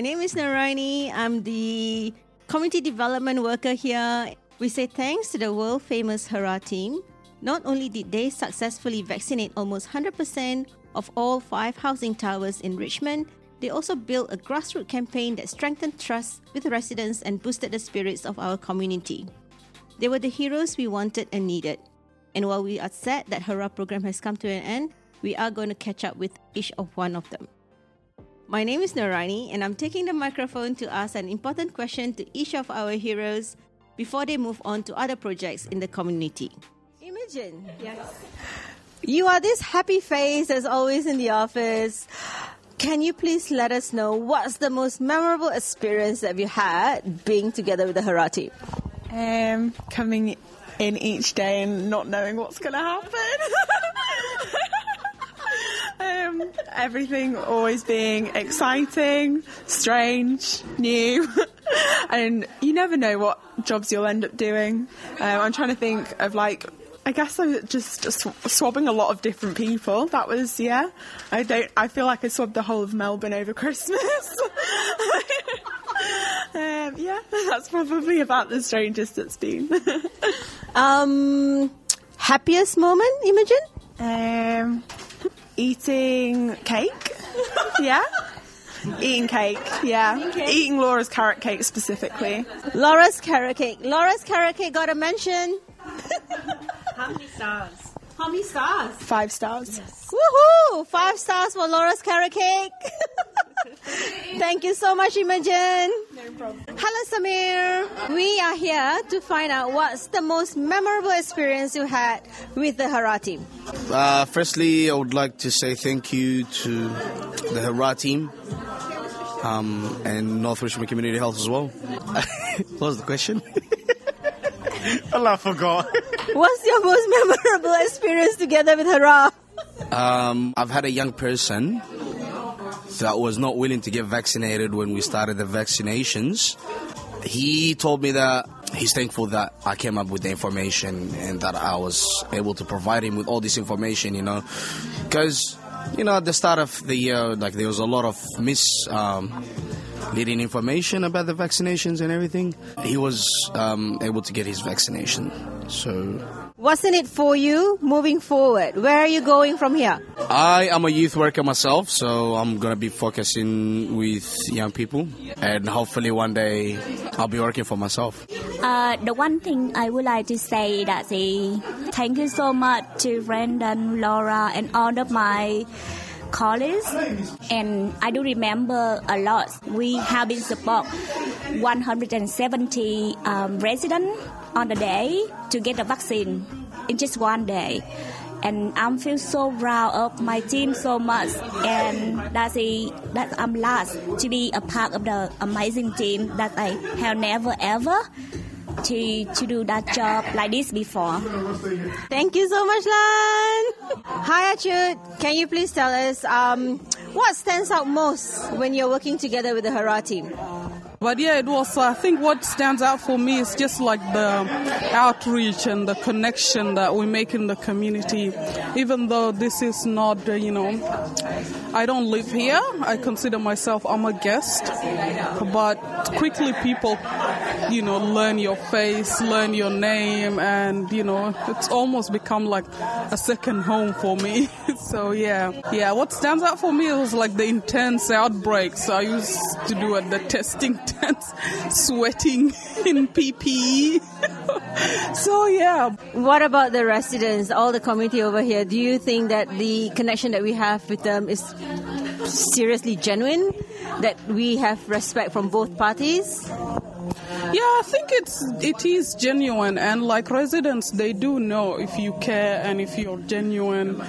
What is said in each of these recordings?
name is Nuraini. I'm the community development worker here. We say thanks to the world famous HRAR team. Not only did they successfully vaccinate almost 100% of all five housing towers in Richmond, they also built a grassroots campaign that strengthened trust with residents and boosted the spirits of our community. They were the heroes we wanted and needed. And while we are sad that HRAR program has come to an end, we are going to catch up with each of one of them. My name is Nuraini, and I'm taking the microphone to ask an important question to each of our heroes before they move on to other projects in the community. Imogen. Yes. You are this happy face as always in the office. Can you please let us know what's the most memorable experience that you had being together with the Harati? Um, coming in each day and not knowing what's going to happen. um, everything always being exciting, strange, new, and you never know what jobs you'll end up doing. Um, I'm trying to think of like. I guess I'm just sw- swabbing a lot of different people. That was yeah. I don't. I feel like I swabbed the whole of Melbourne over Christmas. um, yeah, that's probably about the strangest it's been. Um, happiest moment, Imogen? Um, eating cake. yeah. Eating cake, yeah. Eating Laura's carrot cake specifically. Laura's carrot cake. Laura's carrot cake got a mention. How many stars? How many stars? Five stars. Yes. Woohoo! Five stars for Laura's carrot cake. Thank you so much, Imogen. No problem. Hello, Samir. We are here to find out what's the most memorable experience you had with the HRAR team. Uh, firstly, I would like to say thank you to the HRAR team um, and North Richmond Community Health as well. what was the question? well, I forgot. What's your most memorable experience together with HRAR? Um, I've had a young person that was not willing to get vaccinated when we started the vaccinations. He told me that he's thankful that I came up with the information and that I was able to provide him with all this information, you know, because you know at the start of the year, like there was a lot of mis. Um, information about the vaccinations and everything. He was um, able to get his vaccination. So What's in it for you moving forward? Where are you going from here? I am a youth worker myself, so I'm gonna be focusing with young people, and hopefully one day I'll be working for myself. Uh, the one thing I would like to say that the thank you so much to Brendan, Laura, and all of my colleagues. And I do remember a lot. We have been support 170 um, residents on the day to get the vaccine in just one day. And I'm feel so proud of my team so much, and that's a, that I'm last to be a part of the amazing team that I have never ever to to do that job like this before. Thank you so much, Lan. Hi, Achut. Can you please tell us um, what stands out most when you're working together with the HRAR team? But yeah, it was. I think what stands out for me is just like the outreach and the connection that we make in the community. Even though this is not, uh, you know, I don't live here. I consider myself I'm a guest. But quickly people, you know, learn your face, learn your name, and you know, it's almost become like a second home for me. so yeah, yeah. What stands out for me was like the intense outbreaks I used to do at the testing tent, sweating in PPE. so yeah. What about the residents, all the community over here? Do you think that the connection that we have with them is seriously genuine? That we have respect from both parties? Yeah, I think it's it is genuine, and like residents, they do know if you care and if you're genuine,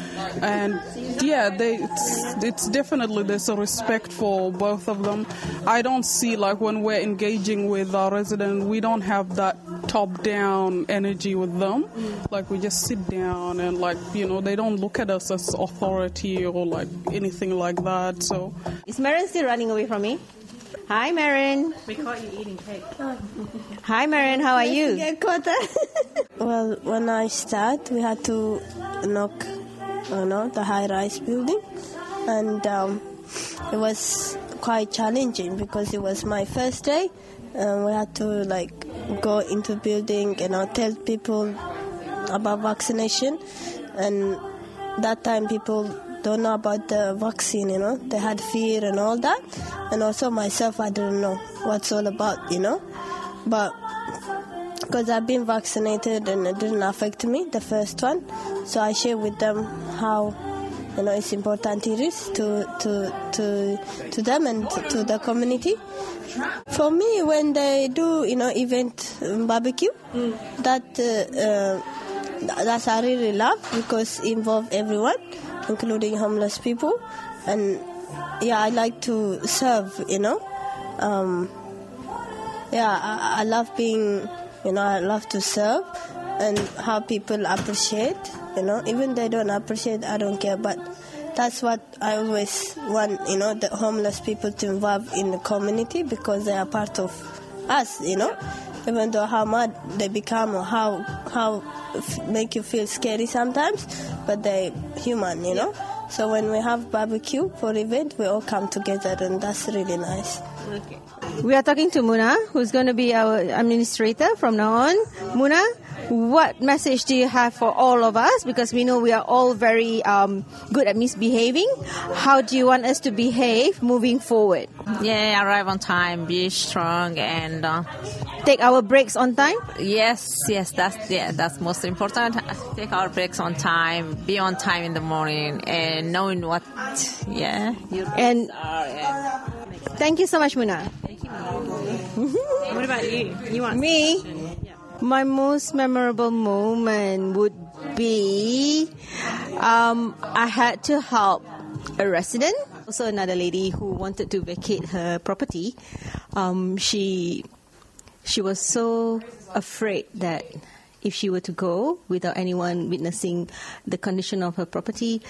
and yeah, they it's, it's definitely there's a respect for both of them. I don't see like when we're engaging with our resident, we don't have that top-down energy with them. Like we just sit down and like you know they don't look at us as authority or like anything like that. So Is still running away from me? Hi, Marin. We caught you eating cake. Hi, Marin. How are you? Well, when I start, we had to knock, you know, the high-rise building, and um, it was quite challenging because it was my first day. And we had to like go into building and you know, tell people about vaccination. And that time people don't know about the vaccine, you know. They had fear and all that. And also myself, I didn't know what's all about, you know. But because I've been vaccinated and it didn't affect me, the first one, so I share with them how you know it's important it is to to to to them and to, the community. For me, when they do you know event um, barbecue, that uh, uh, that's I really love because involve everyone, including homeless people, and yeah, I like to serve. You know, um, yeah, I, I love being. You know, I love to serve and how people appreciate. You know, even they don't appreciate, I don't care. But that's what I always want. You know, the homeless people to involve in the community because they are part of us. You know, even though how mad they become or how how f- make you feel scary sometimes, but they human. You know. So when we have barbecue for event, we all come together, and that's really nice. Okay. We are talking to Muna, who's going to be our administrator from now on. Muna, what message do you have for all of us? Because we know we are all very um, good at misbehaving. How do you want us to behave moving forward? Yeah, arrive on time, be strong, and uh, Take our breaks on time? yes, yes, that's yeah, that's most important. Take our breaks on time, be on time in the morning, and knowing what, yeah, And are. And thank you so much, Muna. what about you? You want Me, my most memorable moment would be um, I had to help a resident, also another lady who wanted to vacate her property. Um, she she was so afraid that if she were to go without anyone witnessing the condition of her property,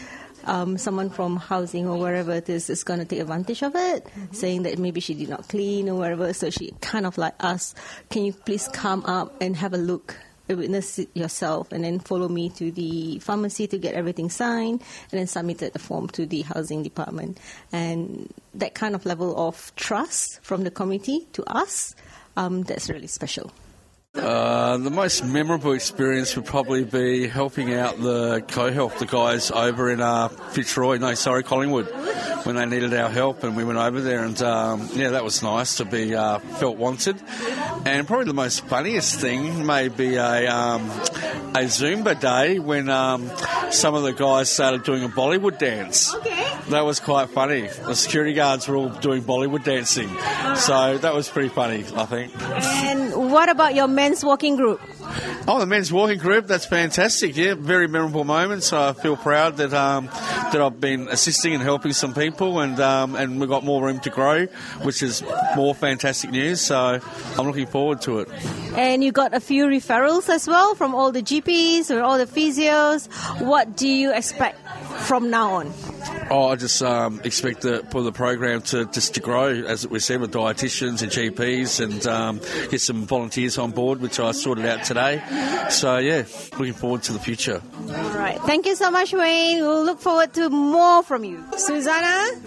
um, someone from housing or wherever it is is going to take advantage of it, saying that maybe she did not clean or whatever. So she kind of like asked, "Can you please come up and have a look?" Witness it yourself, and then follow me to the pharmacy to get everything signed, and then submitted the form to the housing department. And that kind of level of trust from the committee to us, um, that's really special. Uh, the most memorable experience would probably be helping out the cohealth, the guys over in uh, Fitzroy, no, sorry, Collingwood, when they needed our help, and we went over there, and um, yeah, that was nice to be uh, felt wanted. And probably the most funniest thing may be a um, a Zumba day when um, some of the guys started doing a Bollywood dance. Okay. That was quite funny. The security guards were all doing Bollywood dancing, so that was pretty funny, I think. And what about your men's walking group? Oh, the men's walking group, that's fantastic. Yeah, very memorable moments. I feel proud that um, that I've been assisting and helping some people, and um, and we've got more room to grow, which is more fantastic news. So I'm looking forward to it. And you got a few referrals as well from all the GPs or all the physios. What do you expect from now on? Oh, I just um, expect the, for the program to just to grow, as we said, with dietitians and GPs, and um, get some volunteers on board, which I sorted out today. So yeah, looking forward to the future. All right. Thank you so much, Wayne. We'll look forward to more from you. Susanna?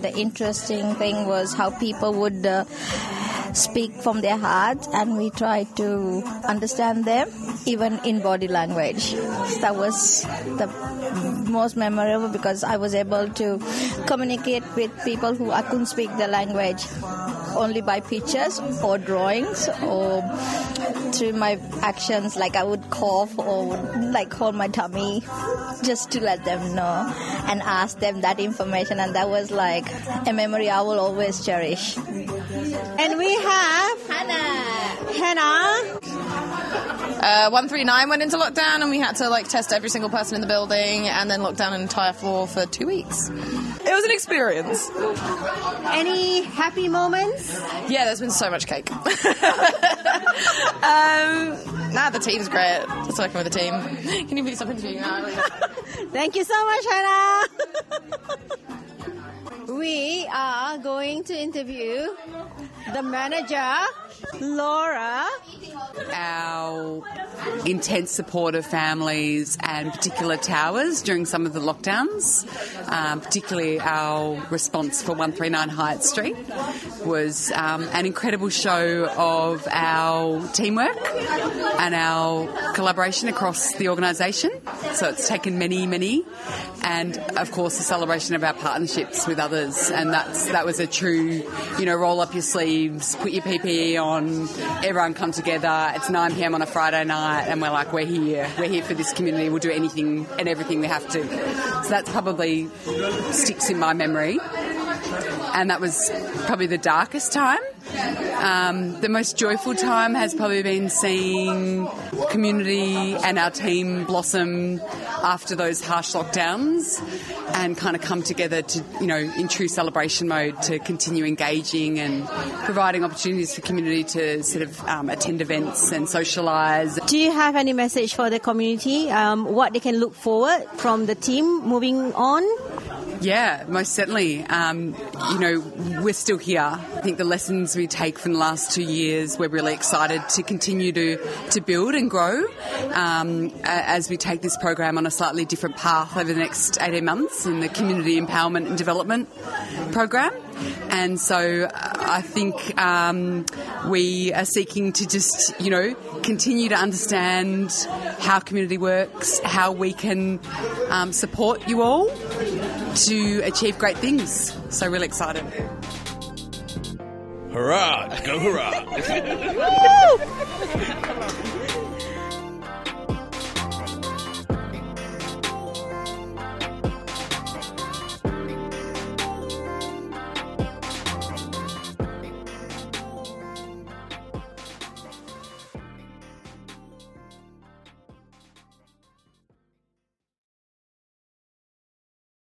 The interesting thing was how people would uh, speak from their heart, and we try to understand them, even in body language. That was the most memorable because I was able to communicate with people who I couldn't speak the language only by pictures or drawings or through my actions like I would cough or would like hold my tummy just to let them know and ask them that information and that was like a memory I will always cherish. And we have Hannah! Hannah. Uh, 139 went into lockdown and we had to like test every single person in the building and then lock down an entire floor for two weeks. Was an experience. Any happy moments? Yeah, there's been so much cake. um, nah, the team's great. Just working with the team. Can you please stop interviewing now? Thank you so much, Hannah. we are going to interview the manager, Laura. Our intense support of families and particular towers during some of the lockdowns, um, particularly our response for 139 Hyatt Street, was um, an incredible show of our teamwork and our collaboration across the organisation. So it's taken many, many, and of course a celebration of our partnerships with others, and that's that was a true, you know, roll up your sleeves, put your PPE on, everyone come together. It's 9 p.m. on a Friday night, and we're like, we're here, we're here for this community. We'll do anything and everything we have to. So that's probably sticks in my memory and that was probably the darkest time. Um, the most joyful time has probably been seeing community and our team blossom after those harsh lockdowns and kind of come together to, you know, in true celebration mode to continue engaging and providing opportunities for community to sort of um, attend events and socialise. Do you have any message for the community? Um, what they can look forward from the team moving on? Yeah, most certainly. Um, you know, we're still here. I think the lessons we take from the last two years, we're really excited to continue to, to build and grow um, as we take this program on a slightly different path over the next 18 months in the community empowerment and development program. And so uh, I think um, we are seeking to just, you know, continue to understand how community works, how we can um, support you all to achieve great things. So, really excited. Hurrah! Go hurrah!